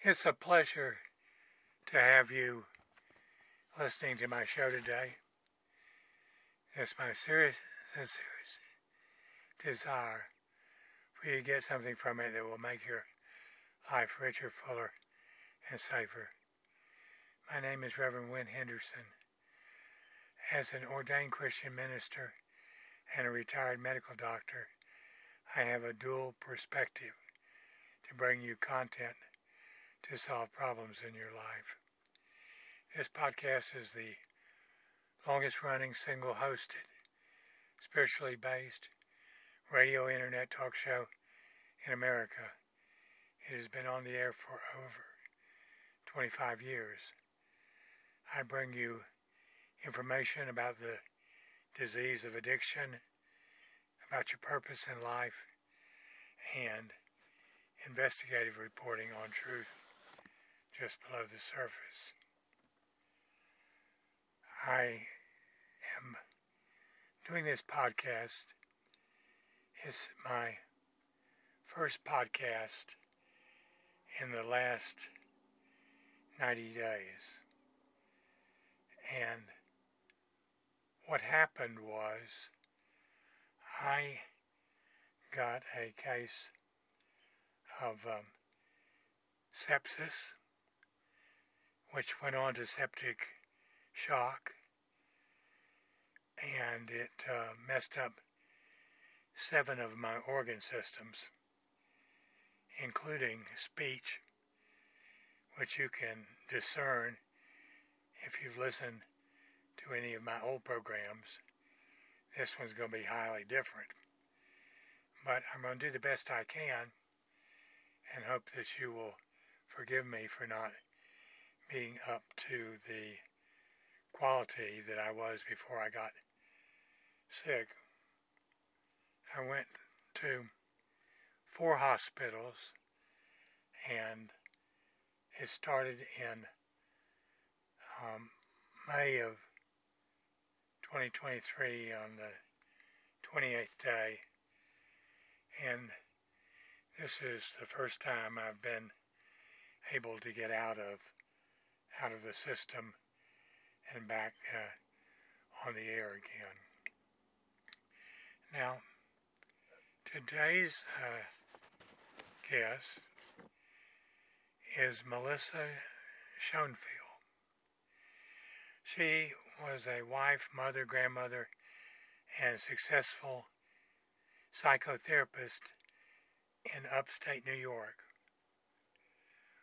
It's a pleasure to have you listening to my show today. It's my serious, serious desire for you to get something from it that will make your life richer, fuller, and safer. My name is Reverend Win Henderson. As an ordained Christian minister and a retired medical doctor, I have a dual perspective to bring you content to solve problems in your life. This podcast is the longest running single hosted, spiritually based radio internet talk show in America. It has been on the air for over 25 years. I bring you information about the disease of addiction, about your purpose in life, and investigative reporting on truth just below the surface. I am doing this podcast. It's my first podcast in the last 90 days. And what happened was I got a case of um, sepsis, which went on to septic shock, and it uh, messed up seven of my organ systems, including speech, which you can discern if you've listened to any of my old programs. This one's going to be highly different. But I'm going to do the best I can and hope that you will forgive me for not being up to the quality that I was before I got sick. I went to four hospitals and it started in um, May of 2023 on the 28th day and this is the first time I've been able to get out of out of the system and back uh, on the air again. Now, today's uh, guest is Melissa Schoenfield. She was a wife, mother, grandmother, and successful psychotherapist in upstate New York.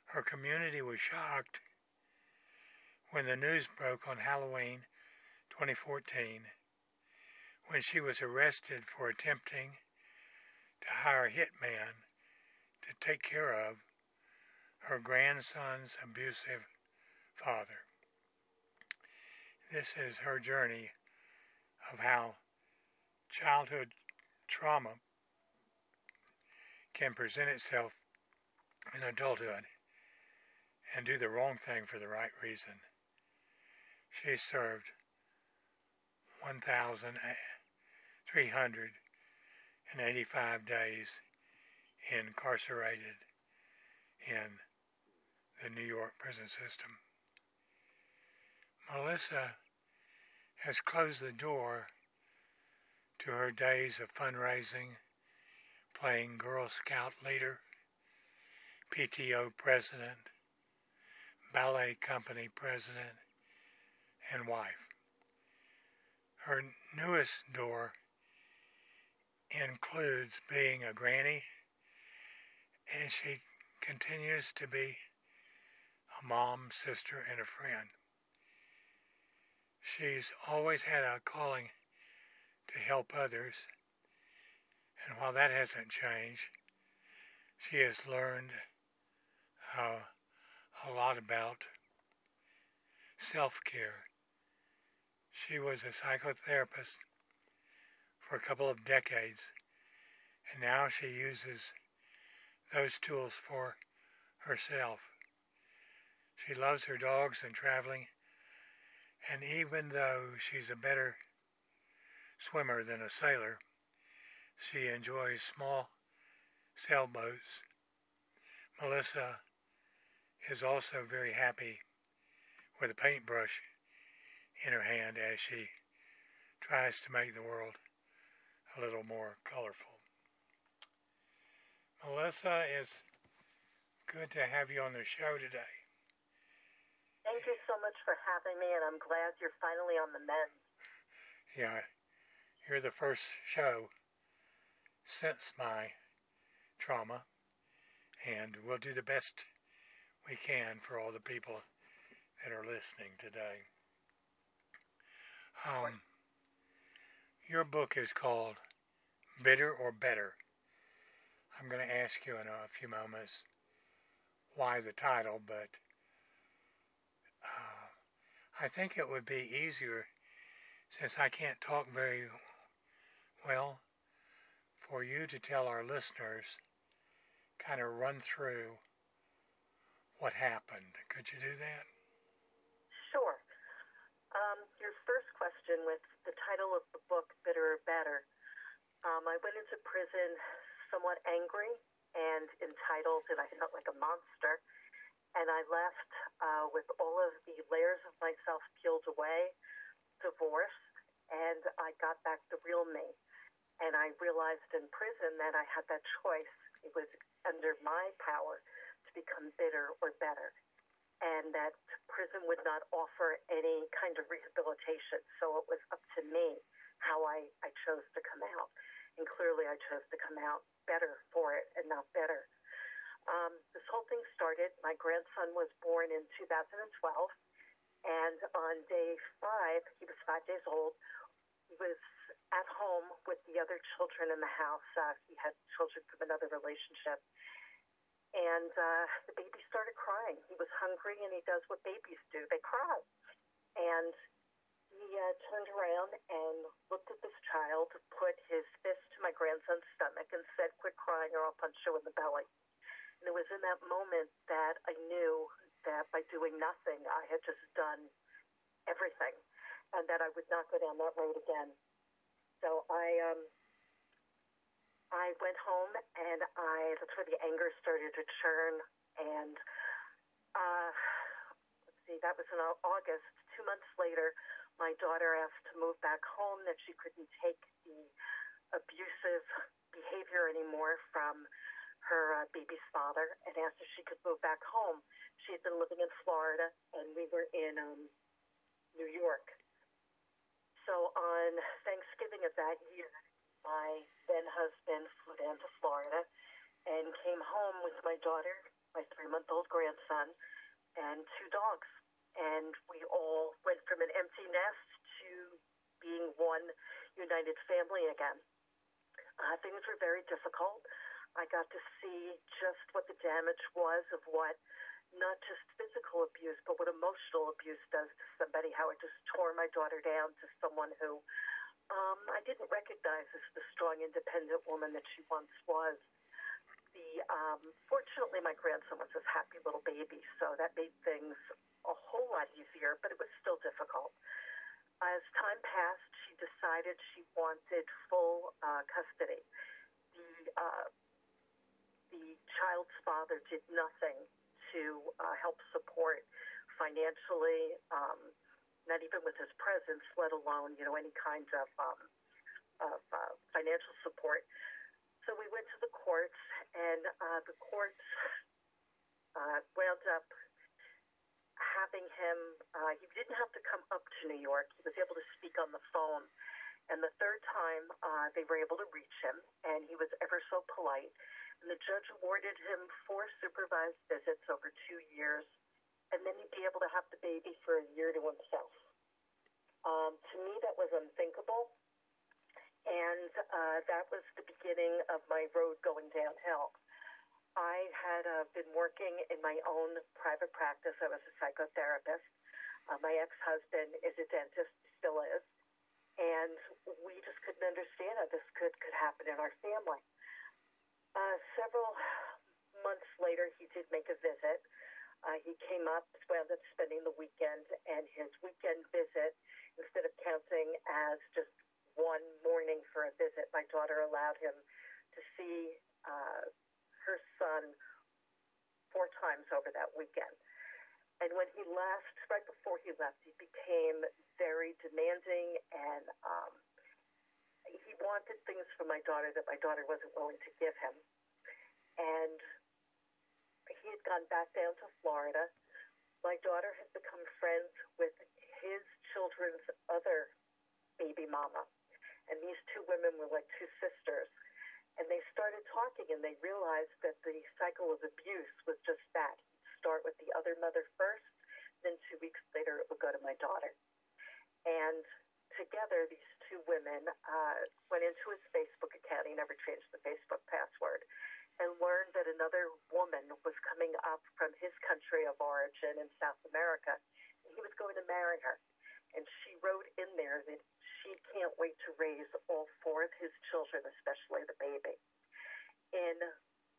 Her community was shocked when the news broke on Halloween 2014 when she was arrested for attempting to hire a hitman to take care of her grandson's abusive father. This is her journey of how childhood trauma can present itself in adulthood and do the wrong thing for the right reason. She served 1,385 days incarcerated in the New York prison system. Melissa has closed the door to her days of fundraising playing Girl Scout leader, PTO president, ballet company president, and wife. Her newest door includes being a granny, and she continues to be a mom, sister, and a friend. She's always had a calling to help others and while that hasn't changed, she has learned uh, a lot about self care. She was a psychotherapist for a couple of decades, and now she uses those tools for herself. She loves her dogs and traveling, and even though she's a better swimmer than a sailor, she enjoys small sailboats. Melissa is also very happy with a paintbrush in her hand as she tries to make the world a little more colorful. Melissa, it's good to have you on the show today. Thank you so much for having me, and I'm glad you're finally on the mend. Yeah, you're the first show since my trauma, and we'll do the best we can for all the people that are listening today. Um, your book is called Bitter or Better. I'm going to ask you in a few moments why the title, but uh, I think it would be easier since I can't talk very well for you to tell our listeners, kind of run through what happened. Could you do that? Sure. Um, your first question with the title of the book, Bitter or Better. Um, I went into prison somewhat angry and entitled, and I felt like a monster. And I left uh, with all of the layers of myself peeled away, divorced, and I got back the real me. And I realized in prison that I had that choice. It was under my power to become bitter or better and that prison would not offer any kind of rehabilitation. So it was up to me how I, I chose to come out. And clearly I chose to come out better for it and not better. Um, this whole thing started, my grandson was born in 2012. And on day five, he was five days old. He was at home with the other children in the house. Uh, he had children from another relationship and uh, the baby started crying. He was hungry, and he does what babies do they cry. And he uh, turned around and looked at this child, put his fist to my grandson's stomach, and said, Quit crying, or I'll punch you in the belly. And it was in that moment that I knew that by doing nothing, I had just done everything, and that I would not go down that road again. So I um, I went home and I that's where the anger started to churn and uh let's see, that was in August. Two months later, my daughter asked to move back home that she couldn't take the abusive behavior anymore from her uh, baby's father and asked if she could move back home. She had been living in Florida and we were in um, New York. So on Thanksgiving of that year, my then husband flew down to Florida and came home with my daughter, my three month old grandson, and two dogs. And we all went from an empty nest to being one united family again. Uh, things were very difficult. I got to see just what the damage was of what not just physical abuse, but what emotional abuse does to somebody, how it just tore my daughter down to someone who um, I didn't recognize as the strong, independent woman that she once was. The um, fortunately, my grandson was this happy little baby, so that made things a whole lot easier. But it was still difficult. As time passed, she decided she wanted full uh, custody. The uh, the child's father did nothing to uh, help support financially. Um, not even with his presence, let alone you know any kind of um, of uh, financial support. So we went to the courts, and uh, the courts uh, wound up having him. Uh, he didn't have to come up to New York. He was able to speak on the phone. And the third time, uh, they were able to reach him, and he was ever so polite. And the judge awarded him four supervised visits over two years and then he'd be able to have the baby for a year to himself. Um, to me, that was unthinkable, and uh, that was the beginning of my road going downhill. I had uh, been working in my own private practice. I was a psychotherapist. Uh, my ex-husband is a dentist, still is, and we just couldn't understand how this could could happen in our family. Uh, several months later, he did make a visit. Uh, he came up, wound up spending the weekend, and his weekend visit, instead of counting as just one morning for a visit, my daughter allowed him to see uh, her son four times over that weekend. And when he left, right before he left, he became very demanding and um, he wanted things from my daughter that my daughter wasn't willing to give him. And he had gone back down to Florida. My daughter had become friends with his children's other baby mama. And these two women were like two sisters. And they started talking and they realized that the cycle of abuse was just that start with the other mother first, then two weeks later it would go to my daughter. And together, these two women uh, went into his Facebook account. He never changed the Facebook password. And learned that another woman was coming up from his country of origin in South America, and he was going to marry her. And she wrote in there that she can't wait to raise all four of his children, especially the baby. In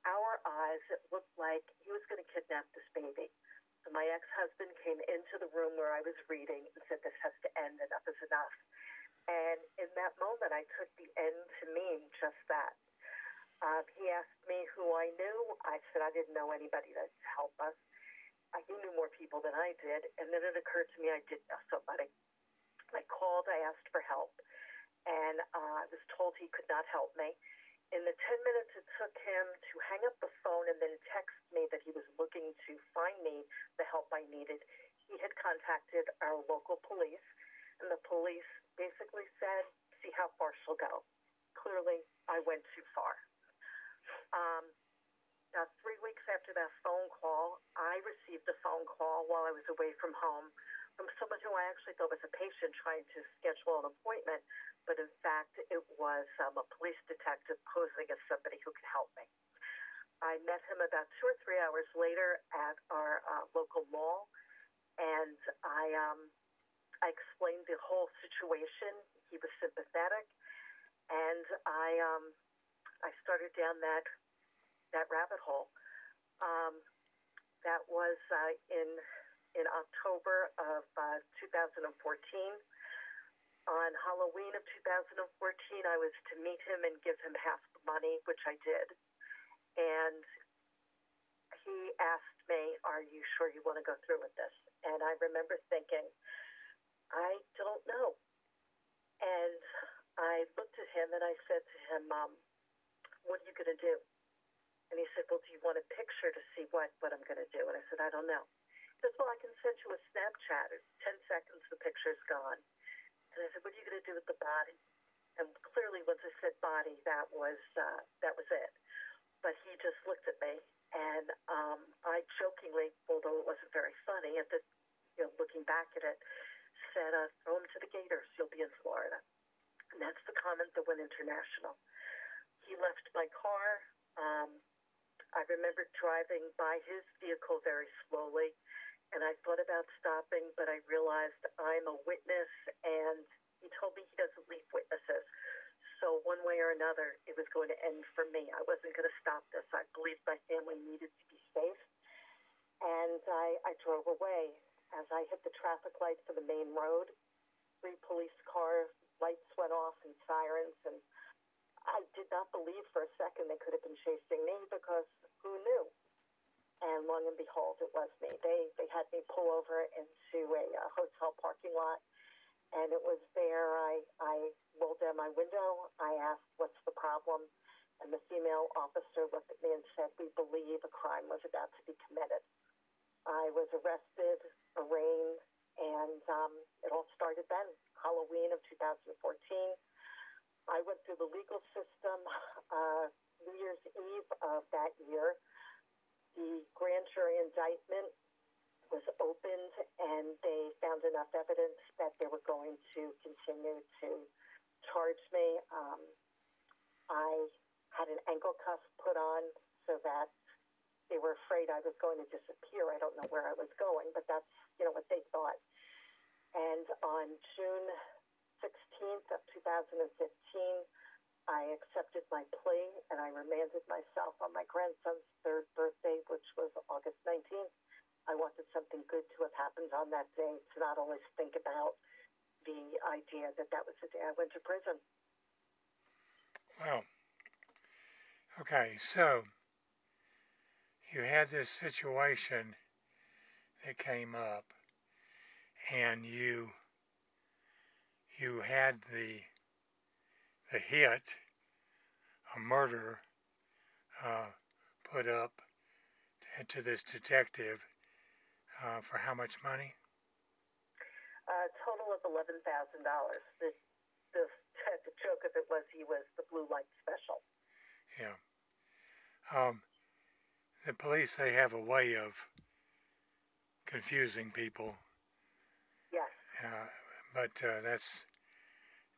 our eyes, it looked like he was going to kidnap this baby. So my ex-husband came into the room where I was reading and said, this has to end. Enough is enough. And in that moment, I took the end to mean just that. Um, he asked me who I knew. I said I didn't know anybody to help us. He knew more people than I did. And then it occurred to me I did know somebody. I called, I asked for help, and uh, I was told he could not help me in the 10 minutes it took him to hang up the phone and then text me that he was looking to find me the help I needed, he had contacted our local police, and the police basically said, see how far she'll go. Clearly, I went too far. Um, now, three weeks after that phone call, I received a phone call while I was away from home from someone who I actually thought was a patient trying to schedule an appointment, but in fact, it was um, a police detective posing as somebody who could help me. I met him about two or three hours later at our uh, local mall, and I um, I explained the whole situation. He was sympathetic, and I um, I started down that that rabbit hole. Um, that was uh, in in October of uh, 2014. On Halloween of 2014, I was to meet him and give him half the money, which I did. And he asked me, Are you sure you want to go through with this? And I remember thinking, I don't know. And I looked at him and I said to him, um, What are you going to do? And he said, Well, do you want a picture to see what, what I'm going to do? And I said, I don't know He says, well, I can send you a Snapchat. In 10 seconds, the picture's gone. And I said, what are you going to do with the body? And clearly, once I said body, that was uh, that was it. But he just looked at me, and um, I jokingly, although it wasn't very funny, at the you know, looking back at it, said, uh, "Throw him to the Gators. You'll be in Florida." And that's the comment that went international. He left my car. Um, I remember driving by his vehicle very slowly and I thought about stopping, but I realized I'm a witness, and he told me he doesn't leave witnesses. So one way or another, it was going to end for me. I wasn't going to stop this. I believed my family needed to be safe, and I, I drove away. As I hit the traffic light for the main road, three police cars, lights went off and sirens, and I did not believe for a second they could have been chasing me because who knew? and long and behold, it was me. They they had me pull over into a, a hotel parking lot, and it was there. I I rolled down my window. I asked, "What's the problem?" And the female officer looked at me and said, "We believe a crime was about to be committed." I was arrested, arraigned, and um, it all started then. Halloween of 2014. I went through the legal system. Uh, New Year's Eve of that year the grand jury indictment was opened and they found enough evidence that they were going to continue to charge me. Um, I had an ankle cuff put on so that they were afraid I was going to disappear. I don't know where I was going, but that's you know what they thought. And on June 16th of 2015, I accepted my plea and I remanded myself on my grandson's third birthday, which was August 19th. I wanted something good to have happened on that day to not always think about the idea that that was the day I went to prison. Wow. Okay, so you had this situation that came up, and you you had the the hit, a murder, uh, put up to this detective uh, for how much money? A total of eleven thousand dollars. The, the the joke of it was he was the blue light special. Yeah. Um, the police they have a way of confusing people. Yes. Uh, but uh, that's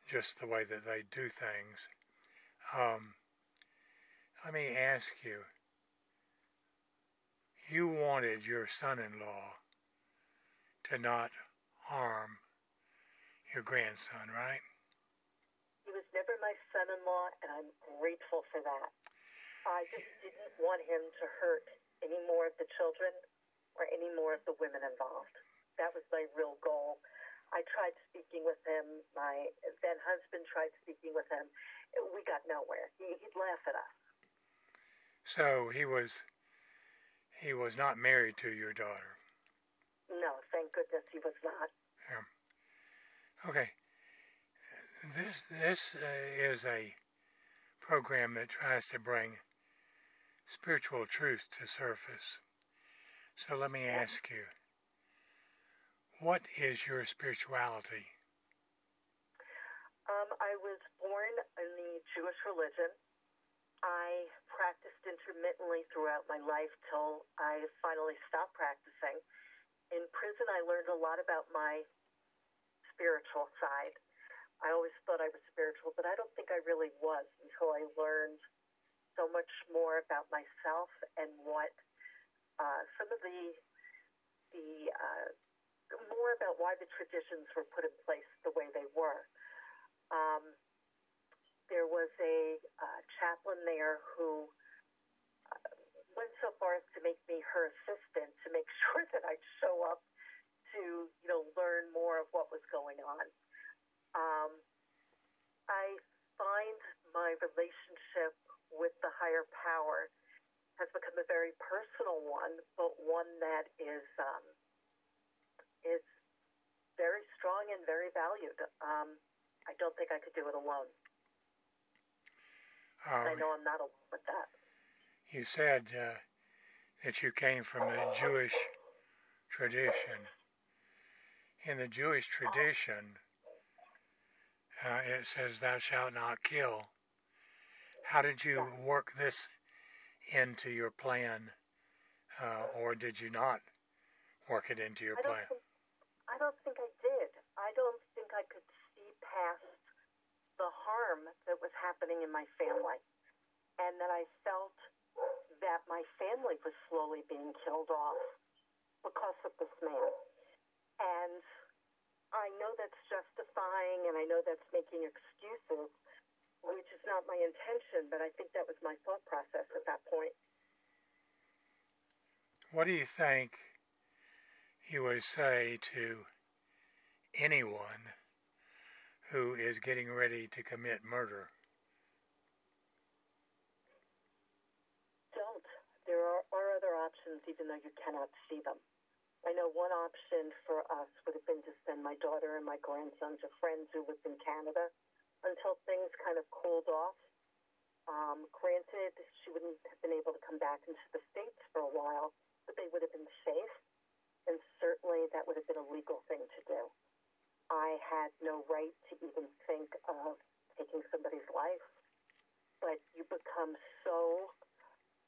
just the way that they do things. Um, let me ask you. You wanted your son-in-law to not harm your grandson, right? He was never my son-in-law, and I'm grateful for that. I just didn't want him to hurt any more of the children or any more of the women involved. That was my real goal. I tried speaking with him. My then husband tried speaking with him. We got nowhere. He, would laugh at us. So he was he was not married to your daughter. No, thank goodness he was not. Yeah. Okay. This this uh, is a program that tries to bring spiritual truth to surface. So let me ask you, what is your spirituality? Um, I was born in the Jewish religion. I practiced intermittently throughout my life till I finally stopped practicing. In prison, I learned a lot about my spiritual side. I always thought I was spiritual, but I don't think I really was until I learned so much more about myself and what uh, some of the the uh, more about why the traditions were put in place the way they were. Um, there was a uh, chaplain there who uh, went so far as to make me her assistant to make sure that I'd show up to, you know, learn more of what was going on. Um, I find my relationship with the higher power has become a very personal one, but one that is um, is very strong and very valued. Um, I don't think I could do it alone. Um, I know I'm not alone with that. You said uh, that you came from the Jewish tradition. In the Jewish tradition, uh, it says, Thou shalt not kill. How did you work this into your plan, uh, or did you not work it into your plan? I don't think I did. I don't think I could see past the harm that was happening in my family. And that I felt that my family was slowly being killed off because of this man. And I know that's justifying and I know that's making excuses, which is not my intention, but I think that was my thought process at that point. What do you think he would say to anyone who is getting ready to commit murder? Don't. There are, are other options, even though you cannot see them. I know one option for us would have been to send my daughter and my grandson to friends who lived in Canada until things kind of cooled off. Um, granted, she wouldn't have been able to come back into the States for a while, but they would have been safe and certainly that would have been a legal thing to do. I had no right to even think of taking somebody's life, but you become so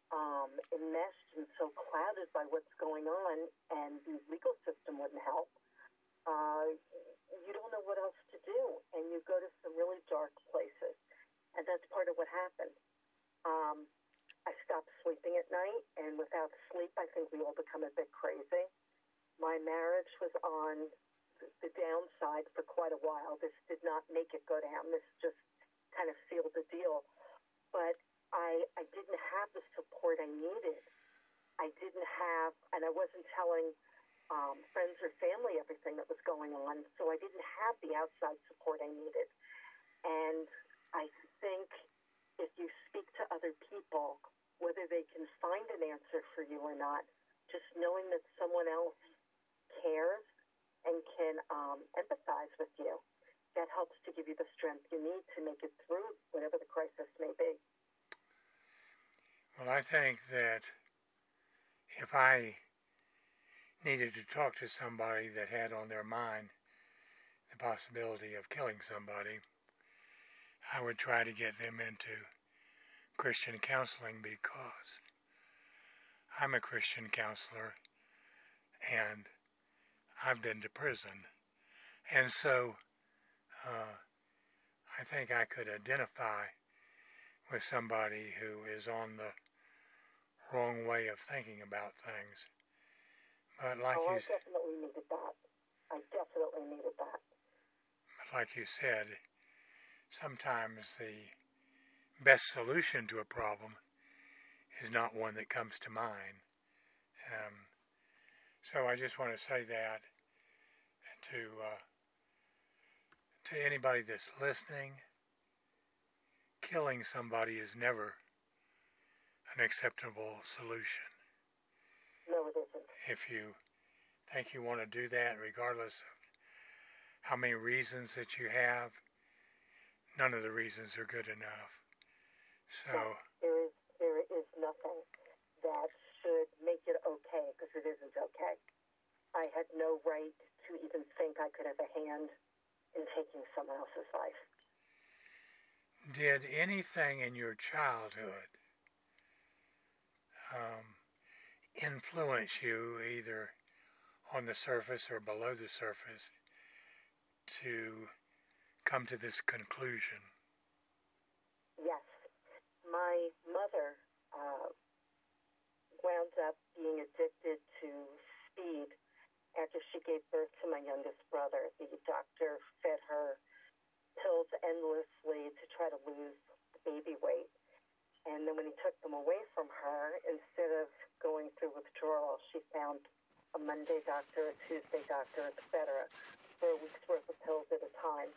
um, enmeshed and so clouded by what's going on, and the legal system wouldn't help. Uh, you don't know what else to do, and you go to some really dark places, and that's part of what happened. Um, I stopped sleeping at night, and without sleep, I think we all become a bit crazy. My marriage was on the downside for quite a while. This did not make it go down. This just kind of sealed the deal. But I, I didn't have the support I needed. I didn't have, and I wasn't telling um, friends or family everything that was going on, so I didn't have the outside support I needed. And I think if you speak to other people whether they can find an answer for you or not, just knowing that someone else cares and can um, empathize with you, that helps to give you the strength you need to make it through whatever the crisis may be. Well, I think that if I needed to talk to somebody that had on their mind the possibility of killing somebody, I would try to get them into Christian counseling because I'm a Christian counselor and I've been to prison. And so uh, I think I could identify with somebody who is on the wrong way of thinking about things. But like oh, you I definitely needed that. I definitely needed that. But like you said, sometimes the best solution to a problem is not one that comes to mind. Um, so I just want to say that to uh, to anybody that's listening. Killing somebody is never an acceptable solution. No, it isn't. If you think you want to do that, regardless of how many reasons that you have, none of the reasons are good enough. So there is there is nothing that should make it okay because it isn't okay. I had no right to even think I could have a hand in taking someone else's life. Did anything in your childhood um, influence you either on the surface or below the surface to come to this conclusion? Yes. My mother uh, wound up being addicted to speed after she gave birth to my youngest brother. The doctor fed her pills endlessly to try to lose the baby weight. And then when he took them away from her, instead of going through withdrawal, she found a Monday doctor, a Tuesday doctor, etc., for a week's worth of pills at a time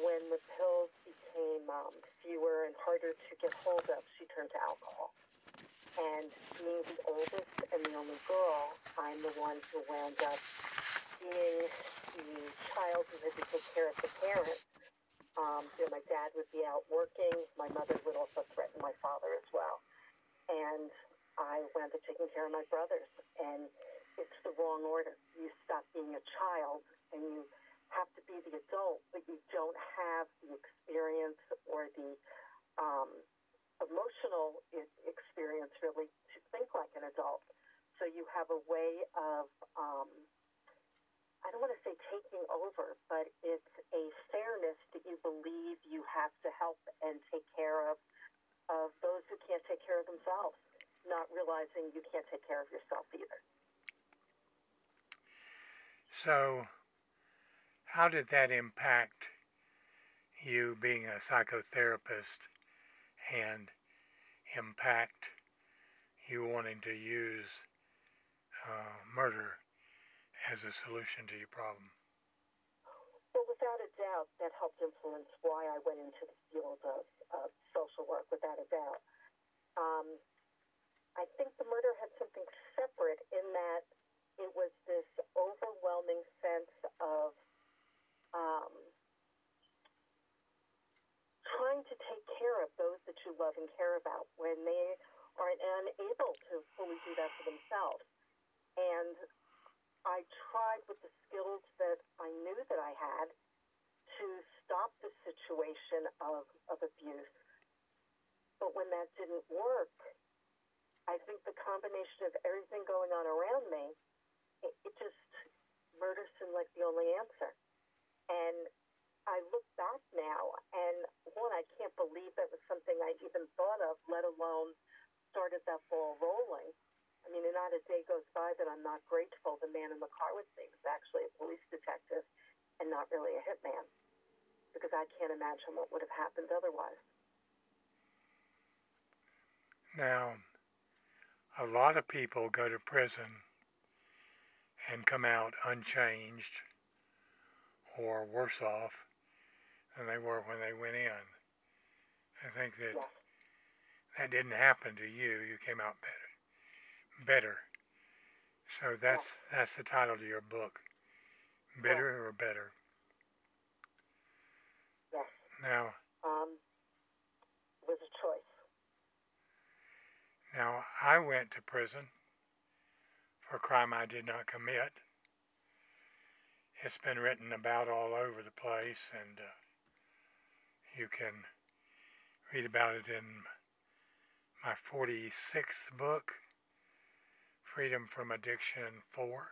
when the pills became um, fewer and harder to get hold of, she turned to alcohol. And being the oldest and the only girl, I'm the one who wound up being the child who had to take care of the parents. Um, you know, my dad would be out working. My mother would also threaten my father as well. And I wound up taking care of my brothers. And it's the wrong order. You stop being a child and you have to be the adult, but you don't have the experience or the um, emotional experience really to think like an adult. So you have a way of, um, I don't want to say taking over, but it's a fairness that you believe you have to help and take care of of those who can't take care of themselves, not realizing you can't take care of yourself either. So how did that impact you being a psychotherapist and impact you wanting to use uh, murder as a solution to your problem? Well, without a doubt, that helped influence why I went into the field of, of social work, without a doubt. Um, I think the murder had something separate in that it was this overwhelming sense of um, trying to take care of those that you love and care about when they are unable to fully do that for themselves. And I tried with the skills that I knew that I had to stop the situation of, of abuse. But when that didn't work, I think the combination of everything going on around me, it, it just murder seemed like the only answer. And I look back now, and one, I can't believe that was something I even thought of, let alone started that ball rolling. I mean, not a day goes by that I'm not grateful the man in the car with me was actually a police detective and not really a hitman, because I can't imagine what would have happened otherwise. Now, a lot of people go to prison and come out unchanged or worse off than they were when they went in. I think that that didn't happen to you. You came out better. Better. So that's that's the title of your book. Bitter or better. Yes. Now. Um, it was a choice. Now I went to prison for a crime I did not commit. It's been written about all over the place, and uh, you can read about it in my 46th book, Freedom from Addiction 4.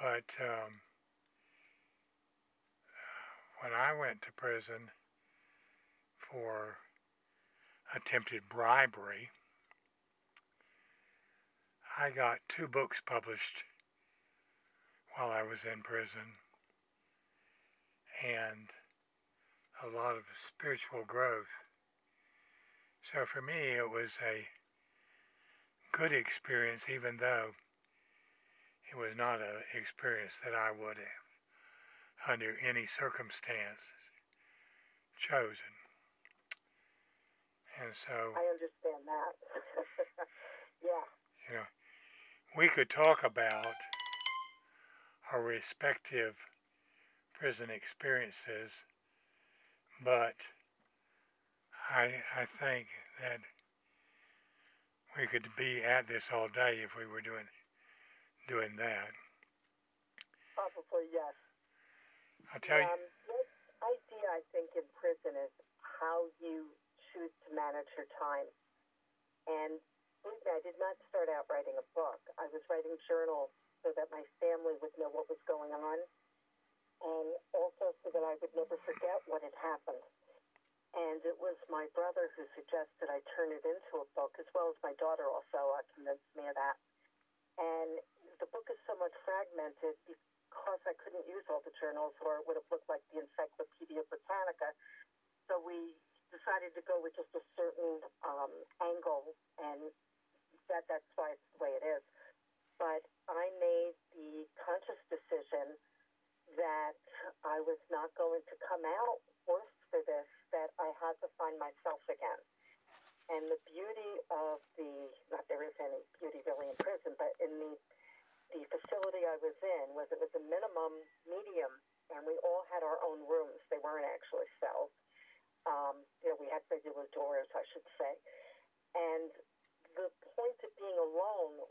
But um, when I went to prison for attempted bribery, I got two books published while I was in prison and a lot of spiritual growth. So for me, it was a good experience, even though it was not an experience that I would have, under any circumstance, chosen. And so. I understand that. yeah. You know, we could talk about our respective prison experiences, but I, I think that we could be at this all day if we were doing doing that. Probably yes. I'll tell um, you. The idea I think in prison is how you choose to manage your time. And believe me, I did not start out writing a book. I was writing journals so that my family would know what was going on, and also so that I would never forget what had happened. And it was my brother who suggested I turn it into a book, as well as my daughter also uh, convinced me of that. And the book is so much fragmented because I couldn't use all the journals or it would have looked like the Encyclopedia Britannica. So we decided to go with just a certain um, angle, and that that's why it's the way it is. But I made the conscious decision that I was not going to come out worse for this, that I had to find myself again. And the beauty of the, not there is any beauty really in prison, but in the the facility I was in was it was a minimum medium, and we all had our own rooms. They weren't actually cells. Um, you know, we had regular doors, I should say. And the point of being alone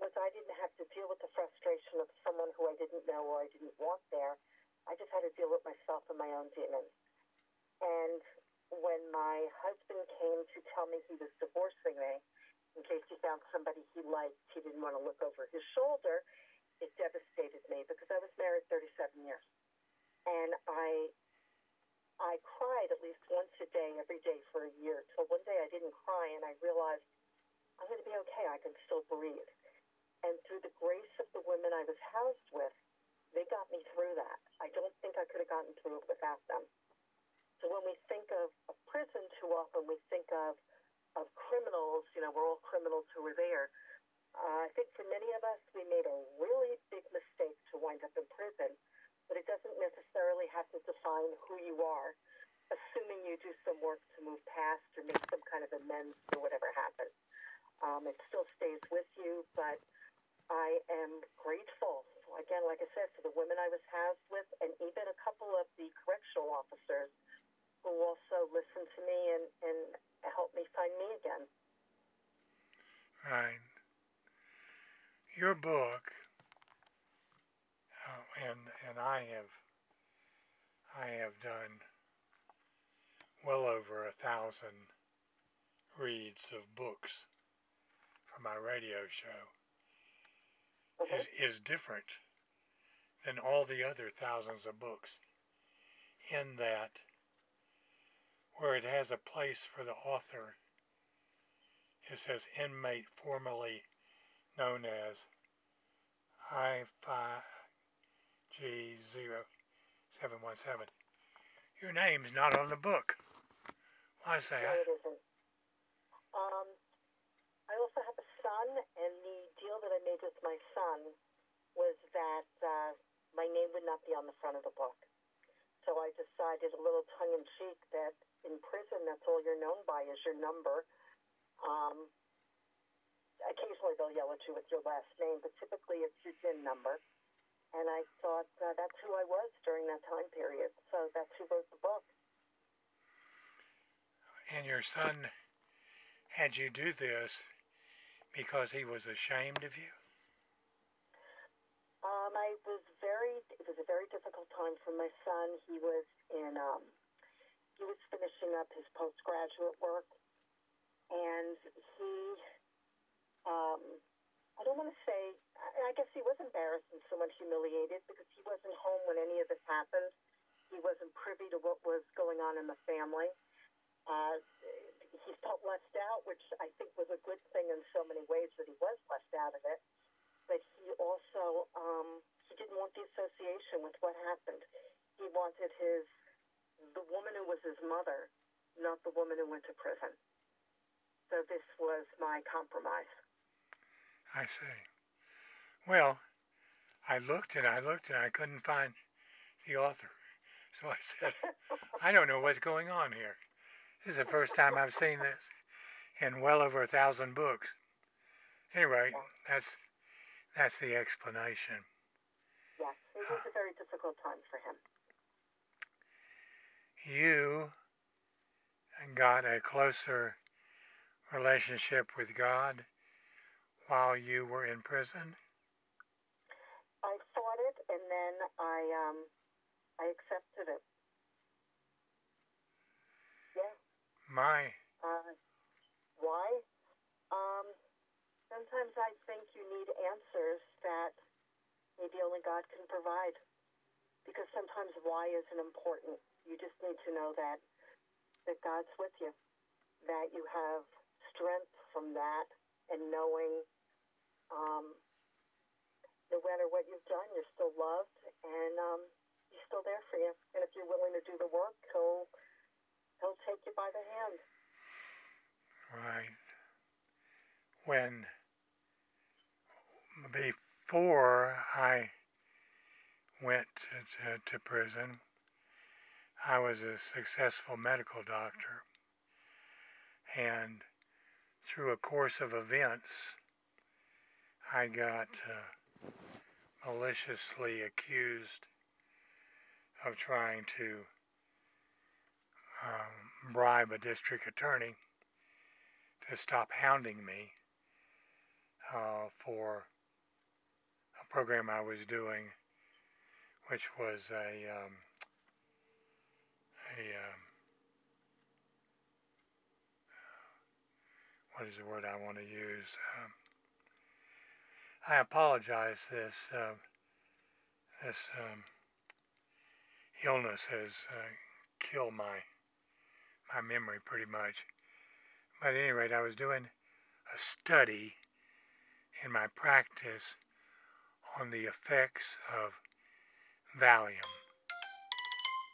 was I didn't have to deal with the frustration of someone who I didn't know or I didn't want there. I just had to deal with myself and my own demons. And when my husband came to tell me he was divorcing me, in case he found somebody he liked, he didn't want to look over his shoulder, it devastated me because I was married 37 years. And I I cried at least once a day, every day for a year, till one day I didn't cry and I realized I'm going to be okay. I can still breathe. And through the grace of the women I was housed with, they got me through that. I don't think I could have gotten through it without them. So when we think of a prison, too often we think of of criminals. You know, we're all criminals who were there. Uh, I think for many of us, we made a really big mistake to wind up in prison, but it doesn't necessarily have to define who you are, assuming you do some work to move past or make some kind of amends for whatever happened. Um, it still stays with you, but I am grateful, again, like I said, for the women I was housed with and even a couple of the correctional officers who also listened to me and, and helped me find me again. Right. Your book, uh, and and I have I have done well over a thousand reads of books for my radio show. Mm-hmm. Is is different than all the other thousands of books in that where it has a place for the author, it says inmate formerly known as I5G0717. Your name's not on the book. Why say no, it isn't. Um, I also have a son, and the deal that I made with my son was that uh, my name would not be on the front of the book. so I decided a little tongue in cheek that in prison, that's all you're known by is your number. Um, occasionally they'll yell at you with your last name, but typically it's your DIN number. And I thought uh, that's who I was during that time period. So that's who wrote the book. And your son had you do this because he was ashamed of you? Um, I was very, it was a very difficult time for my son. He was in, um, he was finishing up his postgraduate work. And he, um, I don't want to say, I guess he was embarrassed and somewhat humiliated because he wasn't home when any of this happened. He wasn't privy to what was going on in the family. Uh, he felt left out, which I think was a good thing in so many ways that he was left out of it. But he also, um, he didn't want the association with what happened. He wanted his, the woman who was his mother, not the woman who went to prison. So this was my compromise. I see. Well, I looked and I looked and I couldn't find the author. So I said, I don't know what's going on here. This is the first time I've seen this in well over a thousand books. Anyway, that's that's the explanation. Yes, it was a very difficult time for him. You got a closer relationship with God while you were in prison? I thought it, and then I um, I accepted it. Yeah. My. Uh, why? Um, sometimes I think you need answers that maybe only God can provide. Because sometimes why isn't important. You just need to know that that God's with you, that you have strength from that, and knowing um, no matter what you've done, you're still loved, and um, He's still there for you. And if you're willing to do the work, He'll He'll take you by the hand. Right. When before I went to, to, to prison, I was a successful medical doctor. And through a course of events, I got uh, maliciously accused of trying to um, bribe a district attorney to stop hounding me uh, for a program I was doing, which was a um, a um, what is the word I want to use? Um, I apologize. This uh, this um, illness has uh, killed my my memory pretty much. But at any rate, I was doing a study in my practice on the effects of Valium.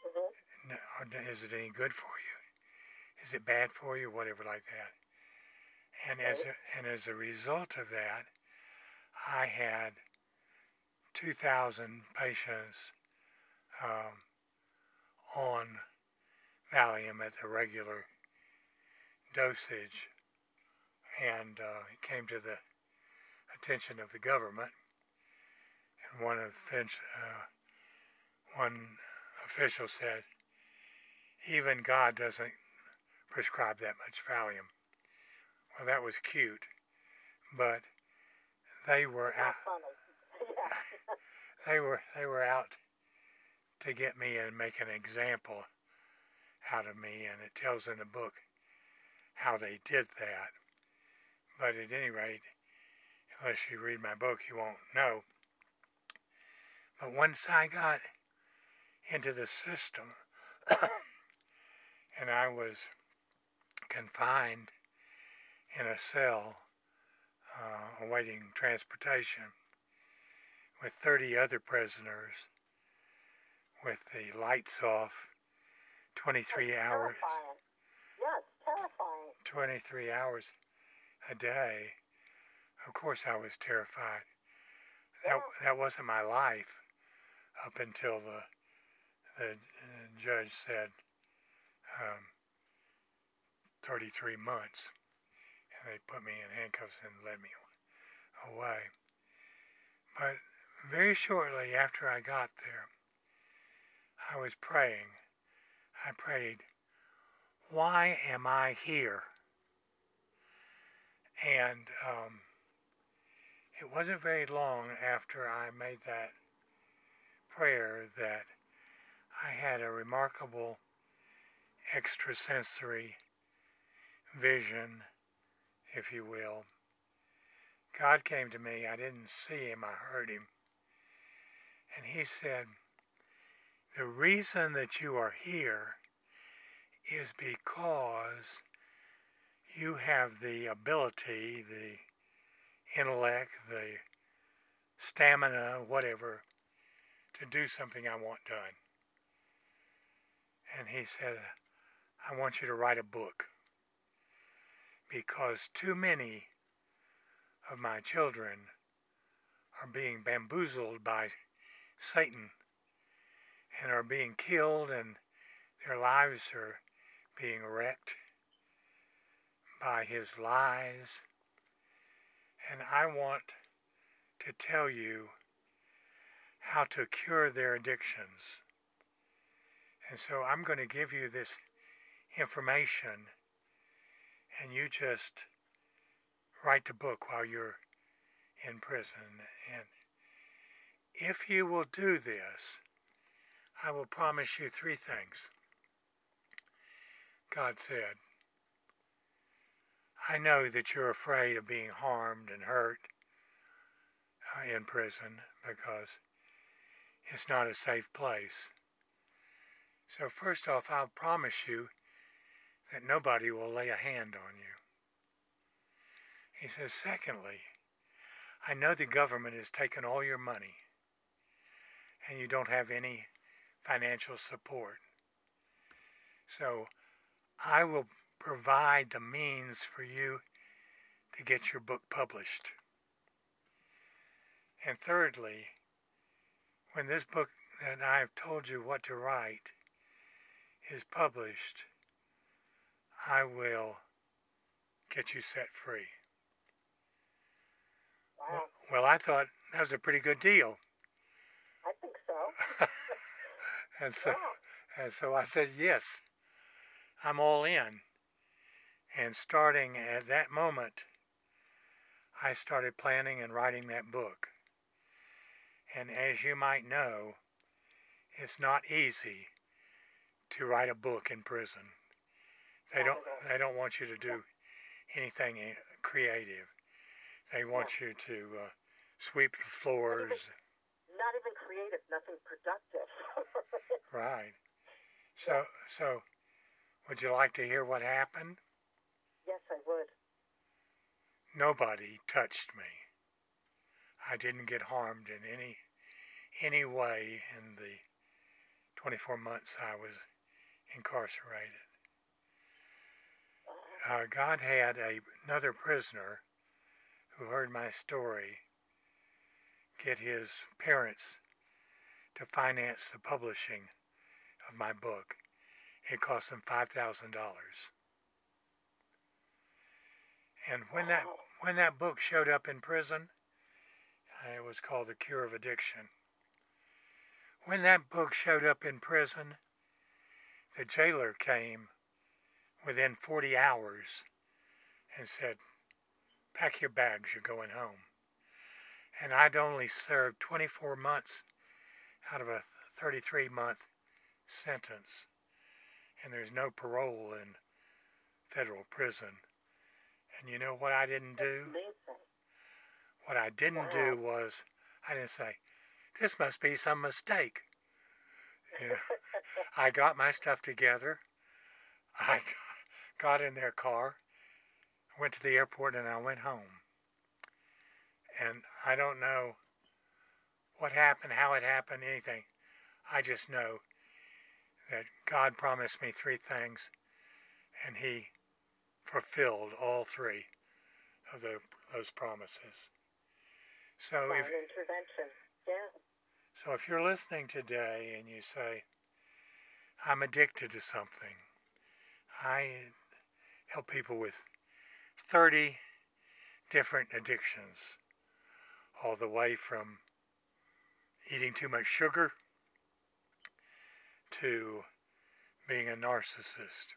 Mm-hmm. Is it any good for you? Is it bad for you? Whatever like that. And as a, and as a result of that, I had 2,000 patients um, on Valium at the regular dosage, and uh, it came to the attention of the government, and one of uh, one official said, even God doesn't prescribe that much Valium. Well, that was cute, but they were out. they were they were out to get me and make an example out of me, and it tells in the book how they did that. But at any rate, unless you read my book, you won't know. But once I got into the system, and I was confined in a cell uh, awaiting transportation with 30 other prisoners with the lights off 23 hours. Yes, terrifying. 23 hours a day. Of course, I was terrified. That, that wasn't my life up until the, the judge said um, 33 months. And they put me in handcuffs and led me away. But very shortly after I got there, I was praying. I prayed, Why am I here? And um, it wasn't very long after I made that prayer that I had a remarkable extrasensory vision, if you will. God came to me. I didn't see him, I heard him. And he said, The reason that you are here is because you have the ability, the intellect, the stamina, whatever, to do something I want done. And he said, I want you to write a book because too many of my children are being bamboozled by Satan and are being killed and their lives are being wrecked by his lies. And I want to tell you how to cure their addictions. And so I'm going to give you this information and you just write the book while you're in prison. And if you will do this, I will promise you three things. God said, I know that you're afraid of being harmed and hurt uh, in prison because it's not a safe place. So, first off, I'll promise you that nobody will lay a hand on you. He says, secondly, I know the government has taken all your money and you don't have any financial support. So I will provide the means for you to get your book published. And thirdly, when this book that I have told you what to write is published, I will get you set free. Wow. Well, I thought that was a pretty good deal. I think so. and so, and so I said, yes, I'm all in. And starting at that moment, I started planning and writing that book. And as you might know, it's not easy to write a book in prison. They don't. They don't want you to do anything creative. They want you to uh, sweep the floors. Not even creative, nothing productive. right. So, so, would you like to hear what happened? yes, I would. Nobody touched me. I didn't get harmed in any any way in the 24 months I was incarcerated. Uh, God had a, another prisoner who heard my story get his parents to finance the publishing of my book. It cost them $5,000. And when that when that book showed up in prison, uh, it was called The Cure of Addiction. When that book showed up in prison, the jailer came within 40 hours and said, Pack your bags, you're going home. And I'd only served 24 months out of a 33 month sentence. And there's no parole in federal prison. And you know what I didn't do? What I didn't do was, I didn't say, this must be some mistake. You know, I got my stuff together. I got in their car, went to the airport, and I went home. And I don't know what happened, how it happened, anything. I just know that God promised me three things, and He fulfilled all three of the, those promises. So Divine if intervention. Yeah. so if you're listening today and you say, I'm addicted to something. I help people with 30 different addictions, all the way from eating too much sugar to being a narcissist.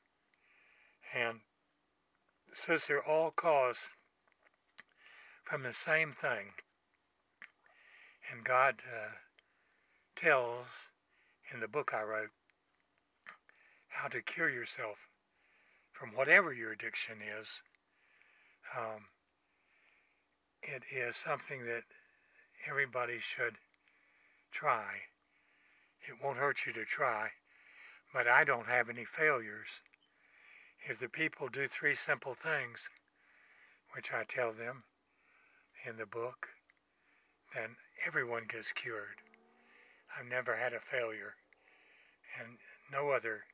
And it says they're all caused from the same thing. And God uh, tells in the book I wrote how to cure yourself from whatever your addiction is. Um, it is something that everybody should try. It won't hurt you to try, but I don't have any failures. If the people do three simple things, which I tell them in the book, then everyone gets cured. I've never had a failure, and no other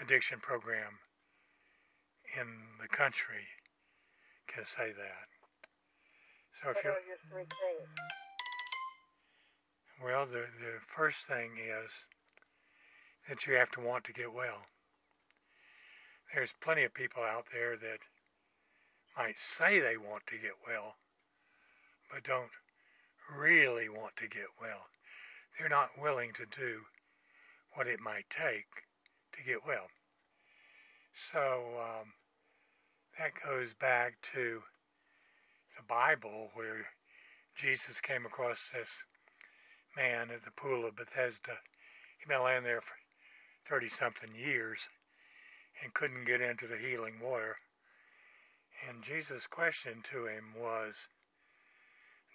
addiction program in the country can say that. So if what are your three things? Well, the, the first thing is that you have to want to get well. There's plenty of people out there that might say they want to get well, but don't really want to get well. They're not willing to do what it might take to get well. So um, that goes back to the Bible where Jesus came across this man at the pool of Bethesda. He'd been laying there for 30 something years and couldn't get into the healing water. And Jesus' question to him was,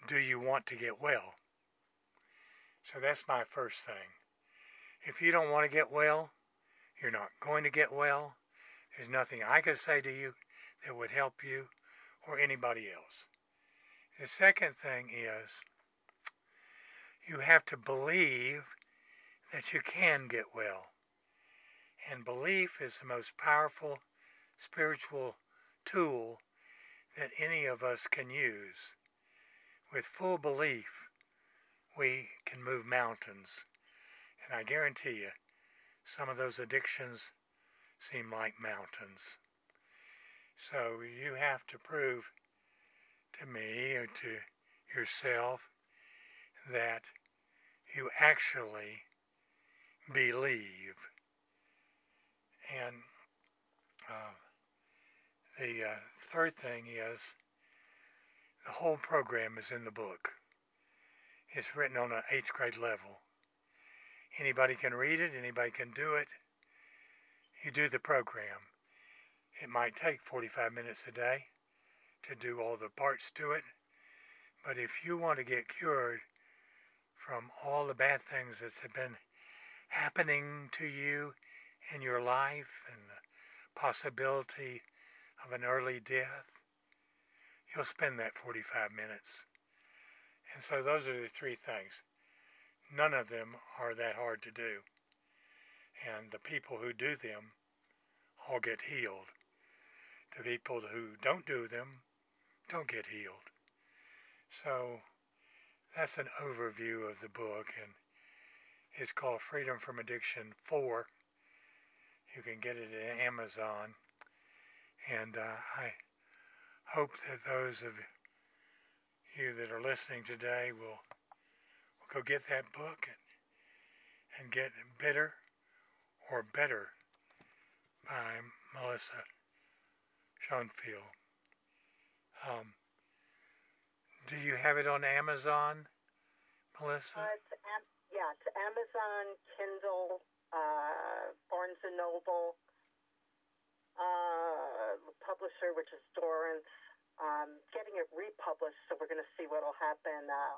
Do you want to get well? So that's my first thing. If you don't want to get well, you're not going to get well. There's nothing I could say to you that would help you or anybody else. The second thing is you have to believe that you can get well. And belief is the most powerful spiritual tool that any of us can use. With full belief, we can move mountains. And I guarantee you, some of those addictions seem like mountains. So you have to prove to me or to yourself that you actually believe. And uh, the uh, third thing is the whole program is in the book. It's written on an eighth grade level. Anybody can read it, anybody can do it. You do the program. It might take 45 minutes a day to do all the parts to it. But if you want to get cured from all the bad things that have been happening to you in your life and the possibility of an early death, you'll spend that 45 minutes. And so those are the three things. None of them are that hard to do. And the people who do them all get healed. The people who don't do them don't get healed. So that's an overview of the book, and it's called Freedom from Addiction 4. You can get it at Amazon. And uh, I hope that those of you that are listening today will, will go get that book and, and get Bitter or Better by Melissa Schoenfeld. Um, do you have it on Amazon, Melissa? Uh, it's am- yeah, it's Amazon, Kindle, uh, Barnes and Noble, uh, publisher, which is Dorrance. Um, getting it republished, so we're going to see what will happen. Uh,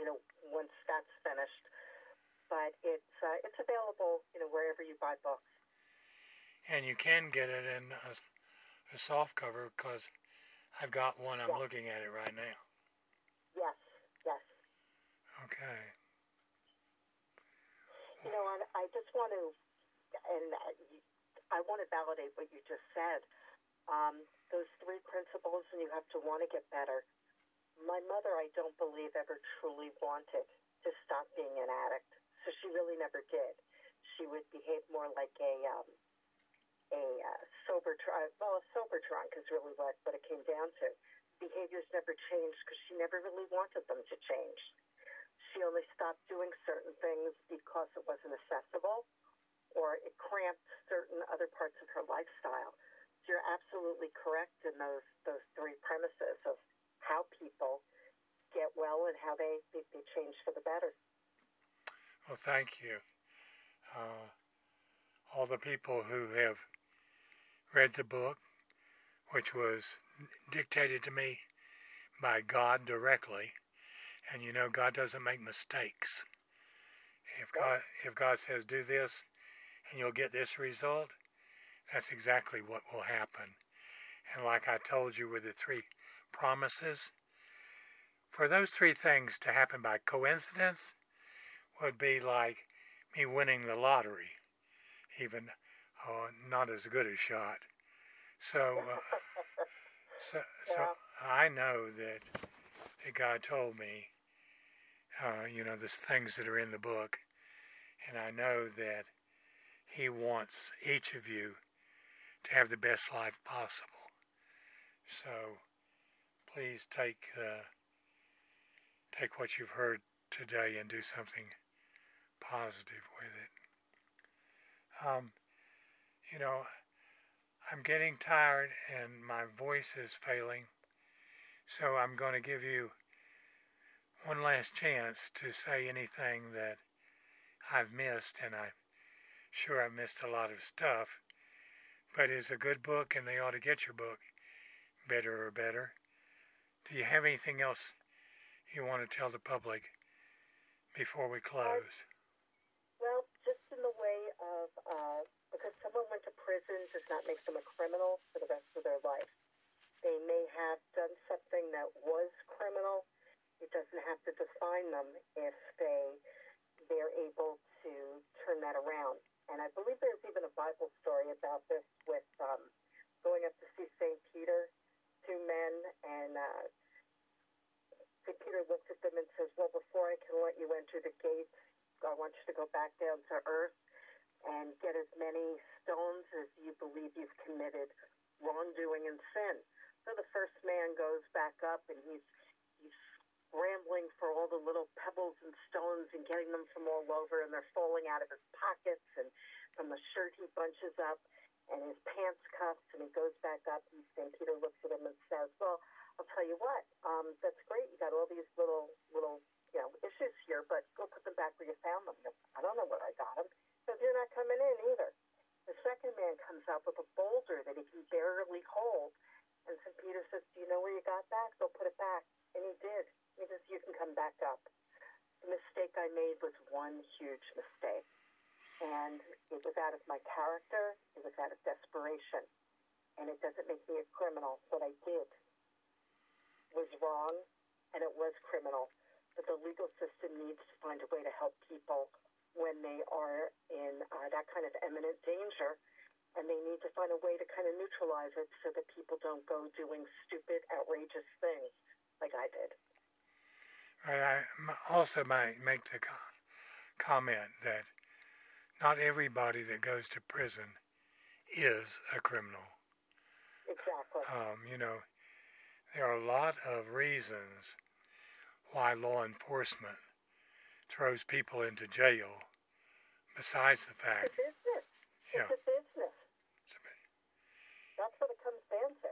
you know, once that's finished. But it's uh, it's available, you know, wherever you buy books. And you can get it in a soft cover because I've got one. I'm yes. looking at it right now. Yes, yes. Okay. You know, and I just want to, and I want to validate what you just said. Um, those three principles, and you have to want to get better. My mother, I don't believe, ever truly wanted to stop being an addict, so she really never did. she would behave more like a um, a uh, sober drunk. Well, a sober drunk is really what what it came down to. Behaviors never changed because she never really wanted them to change. She only stopped doing certain things because it wasn't accessible or it cramped certain other parts of her lifestyle. So you're absolutely correct in those those three premises of how people get well and how they, they, they change for the better. Well, thank you. Uh, all the people who have read the book, which was dictated to me by God directly, and you know God doesn't make mistakes. If God if God says do this and you'll get this result, that's exactly what will happen. And like I told you with the three promises, for those three things to happen by coincidence would be like me winning the lottery, even uh, not as good a shot. So, uh, so, so I know that, that God told me, uh, you know, the things that are in the book, and I know that He wants each of you to have the best life possible. So, please take uh, take what you've heard today and do something positive with it. Um, you know, I'm getting tired and my voice is failing, so I'm going to give you one last chance to say anything that I've missed, and I'm sure I've missed a lot of stuff, but it's a good book and they ought to get your book Bitter or Better. Do you have anything else you want to tell the public before we close? Well, just in the way of uh, because someone went to prison does not make them a criminal for the rest of their life. They may have done something that was criminal. It doesn't have to define them if they they're able to turn that around. And I believe there's even a Bible story about this with um, going up to see St. Peter, two men, and uh, St. Peter looks at them and says, Well, before I can let you enter the gates, I want you to go back down to earth and get as many stones as you believe you've committed wrongdoing and sin. So the first man goes back up and he's he's scrambling for all the little pebbles and stones and getting them from all over and they're falling out of his pockets and from the shirt he bunches up and his pants cuffs and he goes back up and St. Peter looks at him and says, Well, I'll tell you what, um, that's great. You got all these little little you know issues here, but go put them back where you found them. I don't know where I got them because you're not coming in either. The second man comes out with a boulder that he can barely hold, and St. Peter says, "Do you know where you got that? Go put it back." And he did. He says, "You can come back up." The mistake I made was one huge mistake, and it was out of my character. It was out of desperation, and it doesn't make me a criminal. What I did was wrong and it was criminal. But the legal system needs to find a way to help people when they are in uh, that kind of imminent danger. And they need to find a way to kind of neutralize it so that people don't go doing stupid, outrageous things like I did. Right. I also might make the comment that not everybody that goes to prison is a criminal. Exactly. Um, you know, there are a lot of reasons why law enforcement throws people into jail, besides the fact. It's a business. Yeah. It's a business. It's a bit- That's what it comes down to.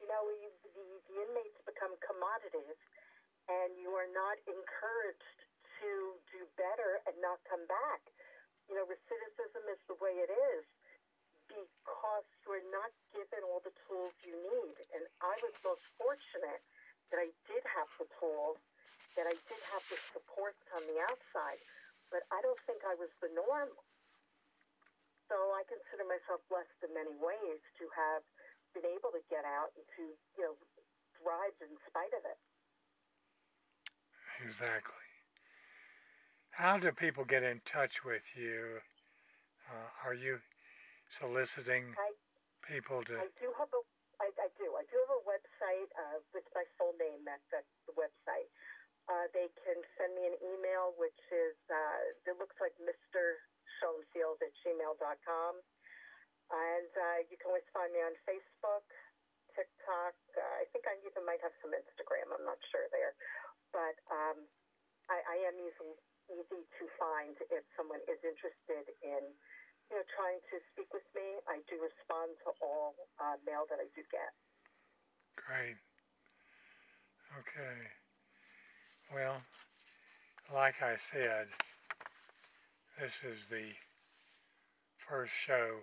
You know, you, the, the inmates become commodities, and you are not encouraged to do better and not come back. You know, recidivism is the way it is because you're not given all the tools you need. And I was most fortunate that I did have the tools, that I did have the support on the outside, but I don't think I was the norm. So I consider myself blessed in many ways to have been able to get out and to, you know, thrive in spite of it. Exactly. How do people get in touch with you? Uh, are you soliciting I, people to? I do have a, I, I do, I do have a website uh, with my full name. That that's the website. Uh, they can send me an email, which is uh, it looks like Mr. schoenfield at gmail.com. And uh, you can always find me on Facebook, TikTok. Uh, I think I even might have some Instagram. I'm not sure there. But um, I, I am easy, easy to find if someone is interested in you know, trying to speak with me. I do respond to all uh, mail that I do get. Great. Okay. Well, like I said, this is the first show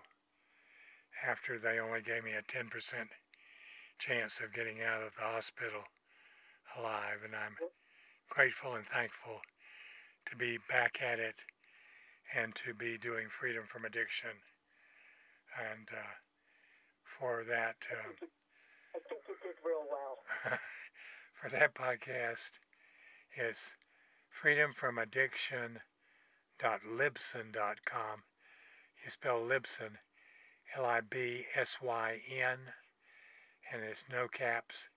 after they only gave me a 10% chance of getting out of the hospital alive, and I'm grateful and thankful to be back at it and to be doing freedom from addiction. And uh, for that, uh, I think you did real well. for that podcast, it's freedomfromaddiction.libsyn.com. You spell Libsyn, L-I-B-S-Y-N, and it's no caps,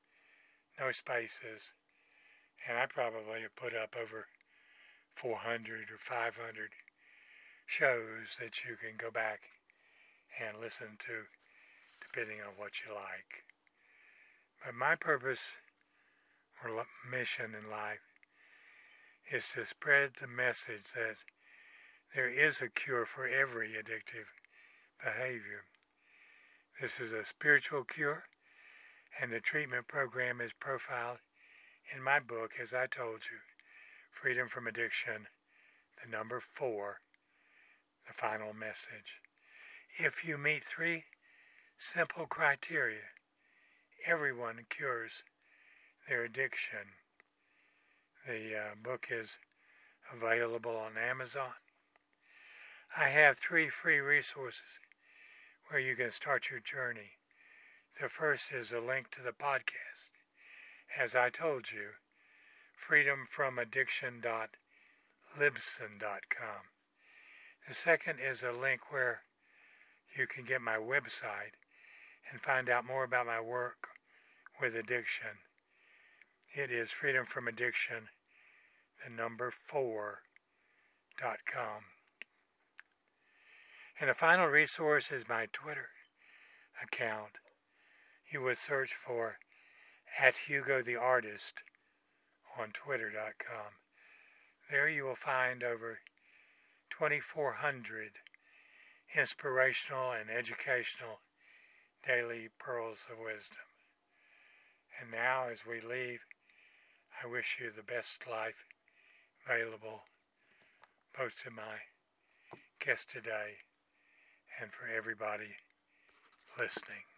no spaces. And I probably have put up over 400 or 500 shows that you can go back and listen to depending on what you like. But my purpose or mission in life is to spread the message that there is a cure for every addictive behavior. This is a spiritual cure, and the treatment program is profiled in my book, as I told you, Freedom from Addiction, the number four, the final message. If you meet three simple criteria, everyone cures their addiction. The uh, book is available on Amazon. I have three free resources where you can start your journey. The first is a link to the podcast. As I told you, freedomfromaddiction.libsyn.com. The second is a link where you can get my website and find out more about my work with addiction. It is Freedom from Addiction, the number four dot com. And the final resource is my Twitter account. You would search for at Hugo the Artist on twitter.com. There you will find over 2,400 inspirational and educational daily pearls of wisdom. And now, as we leave, I wish you the best life available, both to my guest today and for everybody listening.